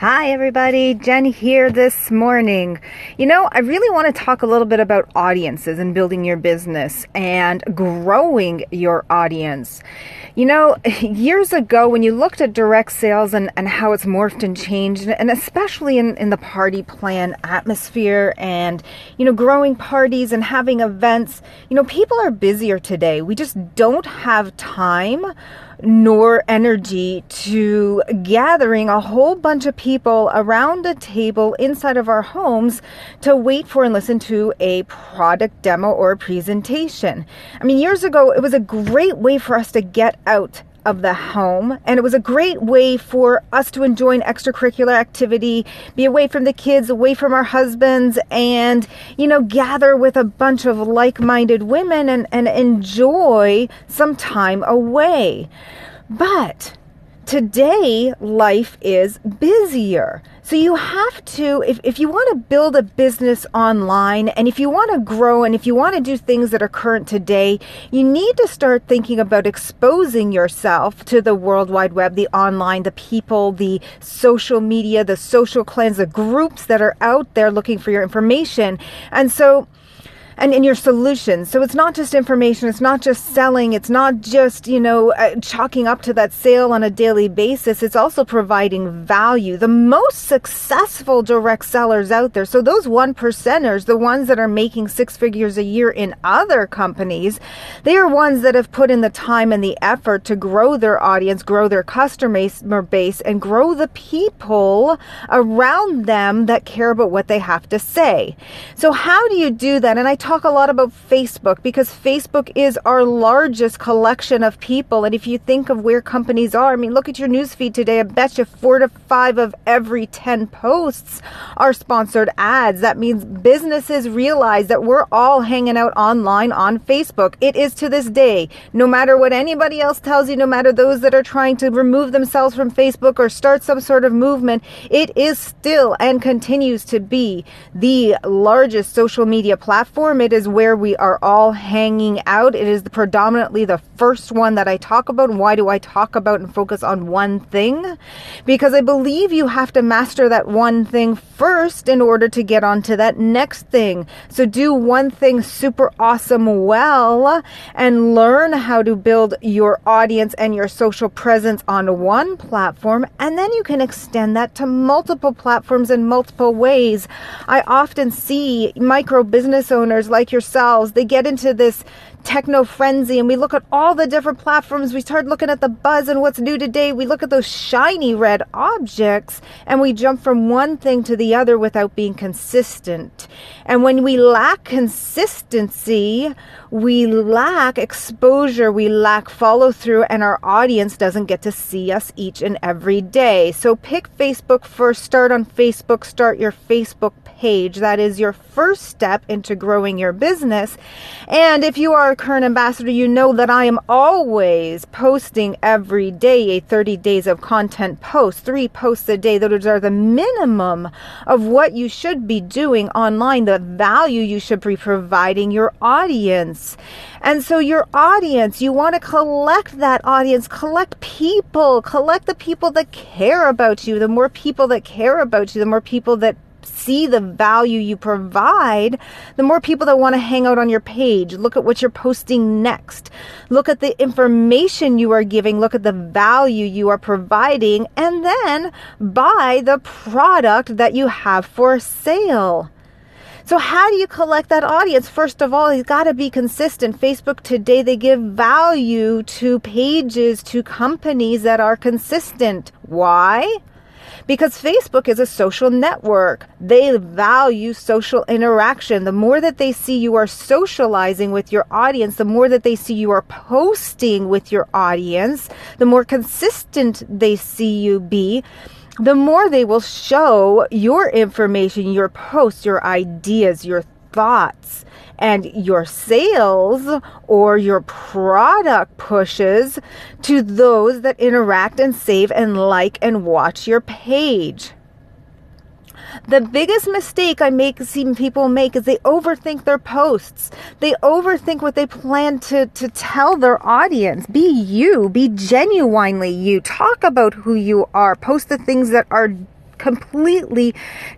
Hi, everybody. Jen here this morning. You know, I really want to talk a little bit about audiences and building your business and growing your audience. You know, years ago, when you looked at direct sales and, and how it's morphed and changed, and especially in, in the party plan atmosphere and, you know, growing parties and having events, you know, people are busier today. We just don't have time nor energy to gathering a whole bunch of people around a table inside of our homes to wait for and listen to a product demo or presentation. I mean, years ago, it was a great way for us to get out of the home. And it was a great way for us to enjoy an extracurricular activity, be away from the kids, away from our husbands, and, you know, gather with a bunch of like minded women and, and enjoy some time away. But today, life is busier. So you have to, if, if you want to build a business online and if you want to grow and if you want to do things that are current today, you need to start thinking about exposing yourself to the World Wide Web, the online, the people, the social media, the social clans, the groups that are out there looking for your information. And so, and in your solutions. So it's not just information, it's not just selling, it's not just, you know, uh, chalking up to that sale on a daily basis. It's also providing value. The most successful direct sellers out there, so those one percenters, the ones that are making six figures a year in other companies, they are ones that have put in the time and the effort to grow their audience, grow their customer base, and grow the people around them that care about what they have to say. So how do you do that? And I talk talk a lot about Facebook because Facebook is our largest collection of people. And if you think of where companies are, I mean, look at your newsfeed today. I bet you four to five of every 10 posts are sponsored ads. That means businesses realize that we're all hanging out online on Facebook. It is to this day, no matter what anybody else tells you, no matter those that are trying to remove themselves from Facebook or start some sort of movement, it is still and continues to be the largest social media platform it is where we are all hanging out. It is predominantly the first one that I talk about. Why do I talk about and focus on one thing? Because I believe you have to master that one thing first in order to get onto that next thing. So do one thing super awesome well and learn how to build your audience and your social presence on one platform. And then you can extend that to multiple platforms in multiple ways. I often see micro business owners like yourselves, they get into this techno frenzy and we look at all the different platforms. We start looking at the buzz and what's new today. We look at those shiny red objects and we jump from one thing to the other without being consistent. And when we lack consistency, we lack exposure, we lack follow through, and our audience doesn't get to see us each and every day. So pick Facebook first, start on Facebook, start your Facebook page. That is your first step into growing your business. And if you are our current ambassador, you know that I am always posting every day a 30 days of content post, three posts a day. Those are the minimum of what you should be doing online, the value you should be providing your audience. And so, your audience, you want to collect that audience, collect people, collect the people that care about you. The more people that care about you, the more people that see the value you provide, the more people that want to hang out on your page. Look at what you're posting next. Look at the information you are giving. Look at the value you are providing and then buy the product that you have for sale. So, how do you collect that audience? First of all, you've got to be consistent. Facebook today, they give value to pages, to companies that are consistent. Why? Because Facebook is a social network. They value social interaction. The more that they see you are socializing with your audience, the more that they see you are posting with your audience, the more consistent they see you be the more they will show your information, your posts, your ideas, your thoughts and your sales or your product pushes to those that interact and save and like and watch your page. The biggest mistake I make see people make is they overthink their posts. They overthink what they plan to, to tell their audience. Be you, be genuinely you. Talk about who you are. Post the things that are completely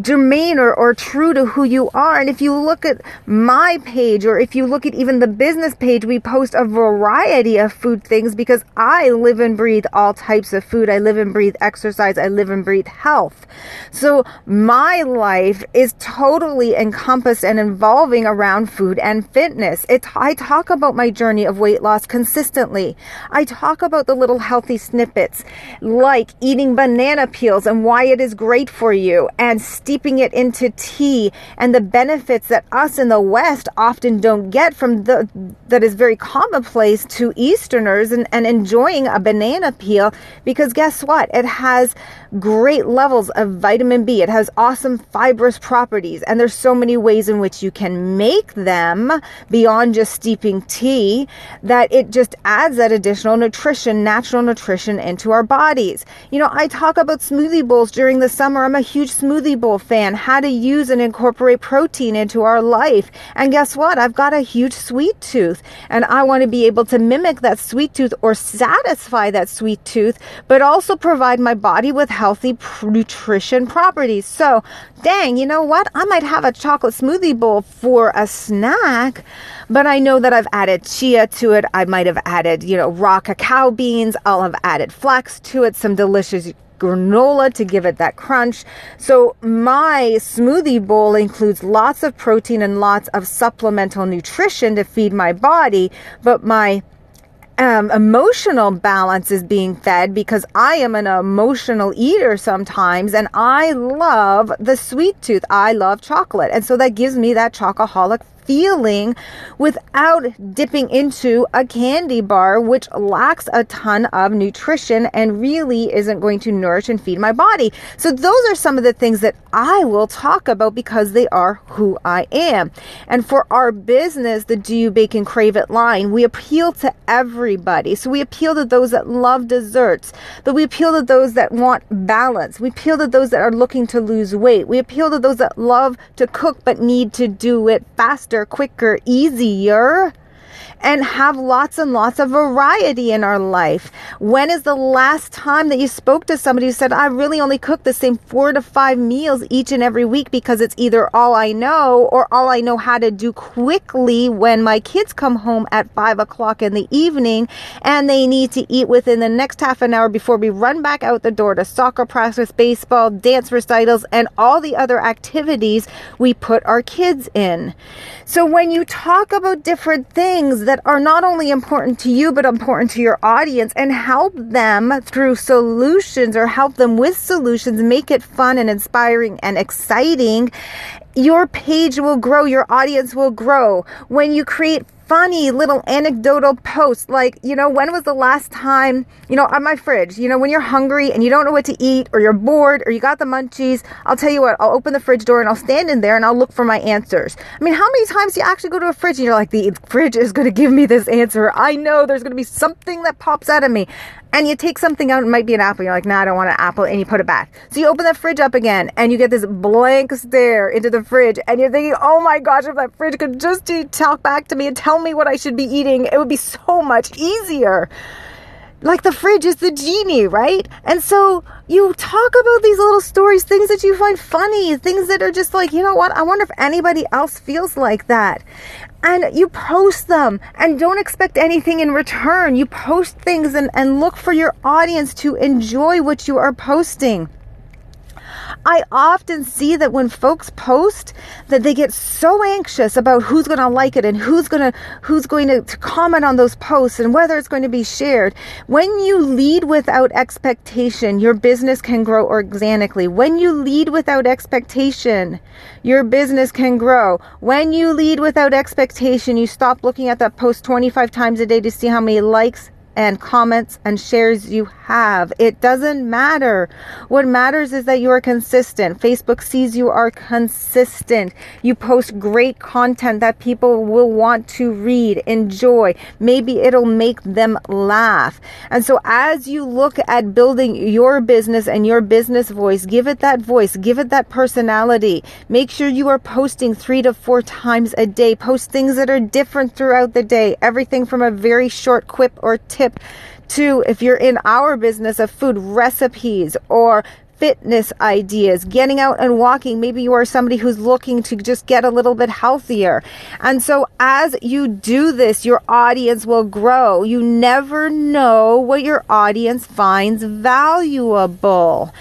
germane or, true to who you are. And if you look at my page or if you look at even the business page, we post a variety of food things because I live and breathe all types of food. I live and breathe exercise. I live and breathe health. So my life is totally encompassed and involving around food and fitness. It, I talk about my journey of weight loss consistently. I talk about the little healthy snippets like eating banana peels and why it is great for you and steeping it into tea and the benefits that us in the West often don't get from the that is very commonplace to Easterners and, and enjoying a banana peel because guess what? It has great levels of vitamin B. It has awesome fibrous properties and there's so many ways in which you can make them beyond just steeping tea that it just adds that additional nutrition, natural nutrition into our bodies. You know, I talk about smoothie bowls during the summer. I'm a huge smoothie bowl fan, how to use and incorporate protein into our life. And guess what? I've got a huge sweet tooth and I want to be able to mimic that sweet tooth or satisfy that sweet tooth, but also provide my body with healthy nutrition properties. So, dang, you know what? I might have a chocolate smoothie bowl for a snack, but I know that I've added chia to it. I might have added, you know, raw cacao beans. I'll have added flax to it, some delicious granola to give it that crunch. So my smoothie bowl includes lots of protein and lots of supplemental nutrition to feed my body, but my um, emotional balance is being fed because I am an emotional eater sometimes and I love the sweet tooth. I love chocolate. And so that gives me that chocoholic feeling without dipping into a candy bar, which lacks a ton of nutrition and really isn't going to nourish and feed my body. So those are some of the things that I will talk about because they are who I am. And for our business, the Do You Bake and Crave It line, we appeal to everybody. So we appeal to those that love desserts, but we appeal to those that want balance. We appeal to those that are looking to lose weight. We appeal to those that love to cook but need to do it faster faster, quicker, easier and have lots and lots of variety in our life. When is the last time that you spoke to somebody who said, I really only cook the same four to five meals each and every week because it's either all I know or all I know how to do quickly when my kids come home at five o'clock in the evening and they need to eat within the next half an hour before we run back out the door to soccer practice, baseball, dance recitals, and all the other activities we put our kids in. So when you talk about different things that are not only important to you, but important to your audience and help them through solutions or help them with solutions, make it fun and inspiring and exciting your page will grow, your audience will grow. When you create funny little anecdotal posts like, you know, when was the last time, you know, on my fridge, you know, when you're hungry and you don't know what to eat or you're bored or you got the munchies, I'll tell you what, I'll open the fridge door and I'll stand in there and I'll look for my answers. I mean, how many times do you actually go to a fridge and you're like, the fridge is going to give me this answer. I know there's going to be something that pops out of me and you take something out, it might be an apple. You're like, nah, I don't want an apple. And you put it back. So you open the fridge up again and you get this blank stare into the fridge. And you're thinking, oh my gosh, if that fridge could just talk back to me and tell me what I should be eating, it would be so much easier. Like the fridge is the genie, right? And so you talk about these little stories, things that you find funny, things that are just like, you know what? I wonder if anybody else feels like that and you post them and don't expect anything in return. You post things and, and look for your audience to enjoy what you are posting. I often see that when folks post that they get so anxious about who's going to like it and who's going to who's going to, to comment on those posts and whether it's going to be shared. When you lead without expectation, your business can grow organically. When you lead without expectation, your business can grow. When you lead without expectation, you stop looking at that post 25 times a day to see how many likes and comments and shares you have. It doesn't matter. What matters is that you are consistent. Facebook sees you are consistent. You post great content that people will want to read, enjoy. Maybe it'll make them laugh. And so as you look at building your business and your business voice, give it that voice, give it that personality. Make sure you are posting three to four times a day. Post things that are different throughout the day. Everything from a very short quip or tip tip to if you're in our business of food recipes or fitness ideas, getting out and walking. Maybe you are somebody who's looking to just get a little bit healthier. And so as you do this, your audience will grow. You never know what your audience finds valuable.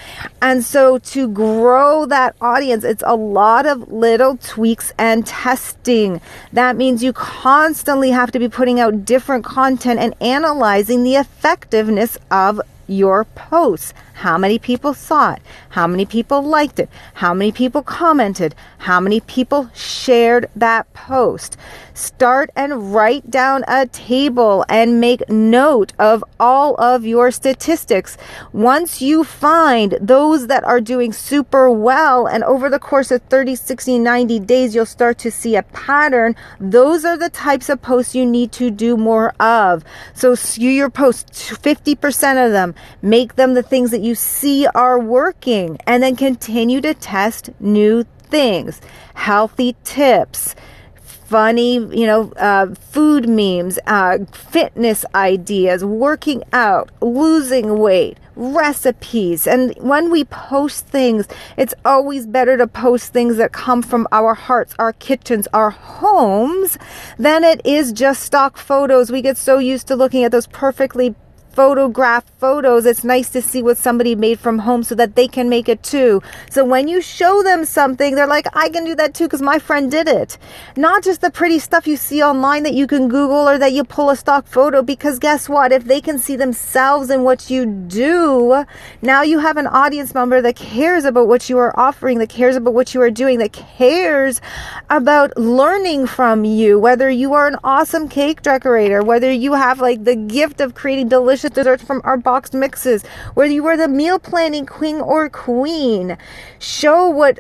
And so to grow that audience, it's a lot of little tweaks and testing. That means you constantly have to be putting out different content and analyzing the effectiveness of your posts. How many people saw it? How many people liked it? How many people commented? How many people shared that post? Start and write down a table and make note of all of your statistics. Once you find those that are doing super well, and over the course of 30, 60, 90 days, you'll start to see a pattern. Those are the types of posts you need to do more of. So skew your posts, 50% of them, make them the things that you see are working and then continue to test new things, healthy tips, funny, you know, uh, food memes, uh, fitness ideas, working out, losing weight, recipes. And when we post things, it's always better to post things that come from our hearts, our kitchens, our homes, than it is just stock photos. We get so used to looking at those perfectly photograph photos, it's nice to see what somebody made from home so that they can make it too. So when you show them something, they're like, I can do that too because my friend did it. Not just the pretty stuff you see online that you can Google or that you pull a stock photo because guess what? If they can see themselves in what you do, now you have an audience member that cares about what you are offering, that cares about what you are doing, that cares about learning from you, whether you are an awesome cake decorator, whether you have like the gift of creating delicious delicious desserts from our boxed mixes, whether you are the meal planning queen or queen. Show what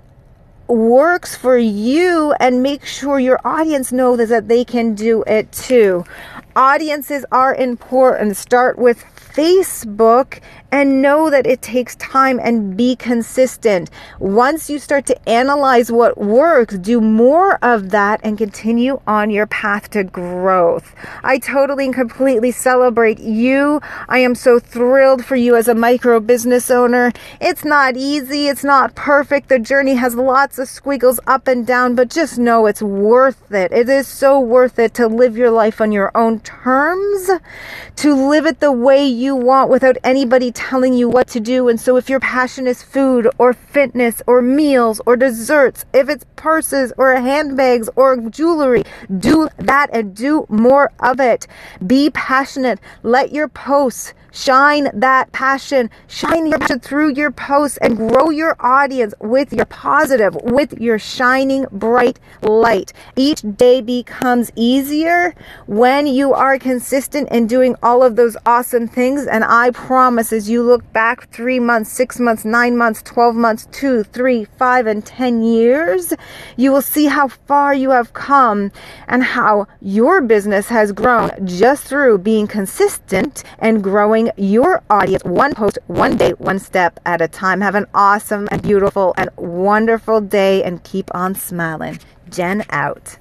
works for you and make sure your audience knows that they can do it too. Audiences are important. Start with Facebook and know that it takes time and be consistent. Once you start to analyze what works, do more of that and continue on your path to growth. I totally and completely celebrate you. I am so thrilled for you as a micro business owner. It's not easy, it's not perfect. The journey has lots of squiggles up and down, but just know it's worth it. It is so worth it to live your life on your own terms, to live it the way you want without anybody telling you what to do. And so if your passion is food or fitness or meals or desserts, if it's purses or handbags or jewelry, do that and do more of it. Be passionate. Let your posts Shine that passion, shine your passion through your posts and grow your audience with your positive, with your shining bright light. Each day becomes easier when you are consistent in doing all of those awesome things. And I promise as you look back three months, six months, nine months, 12 months, two, three, five, and 10 years, you will see how far you have come and how your business has grown just through being consistent and growing your audience one post, one day, one step at a time. Have an awesome and beautiful and wonderful day and keep on smiling. Jen out.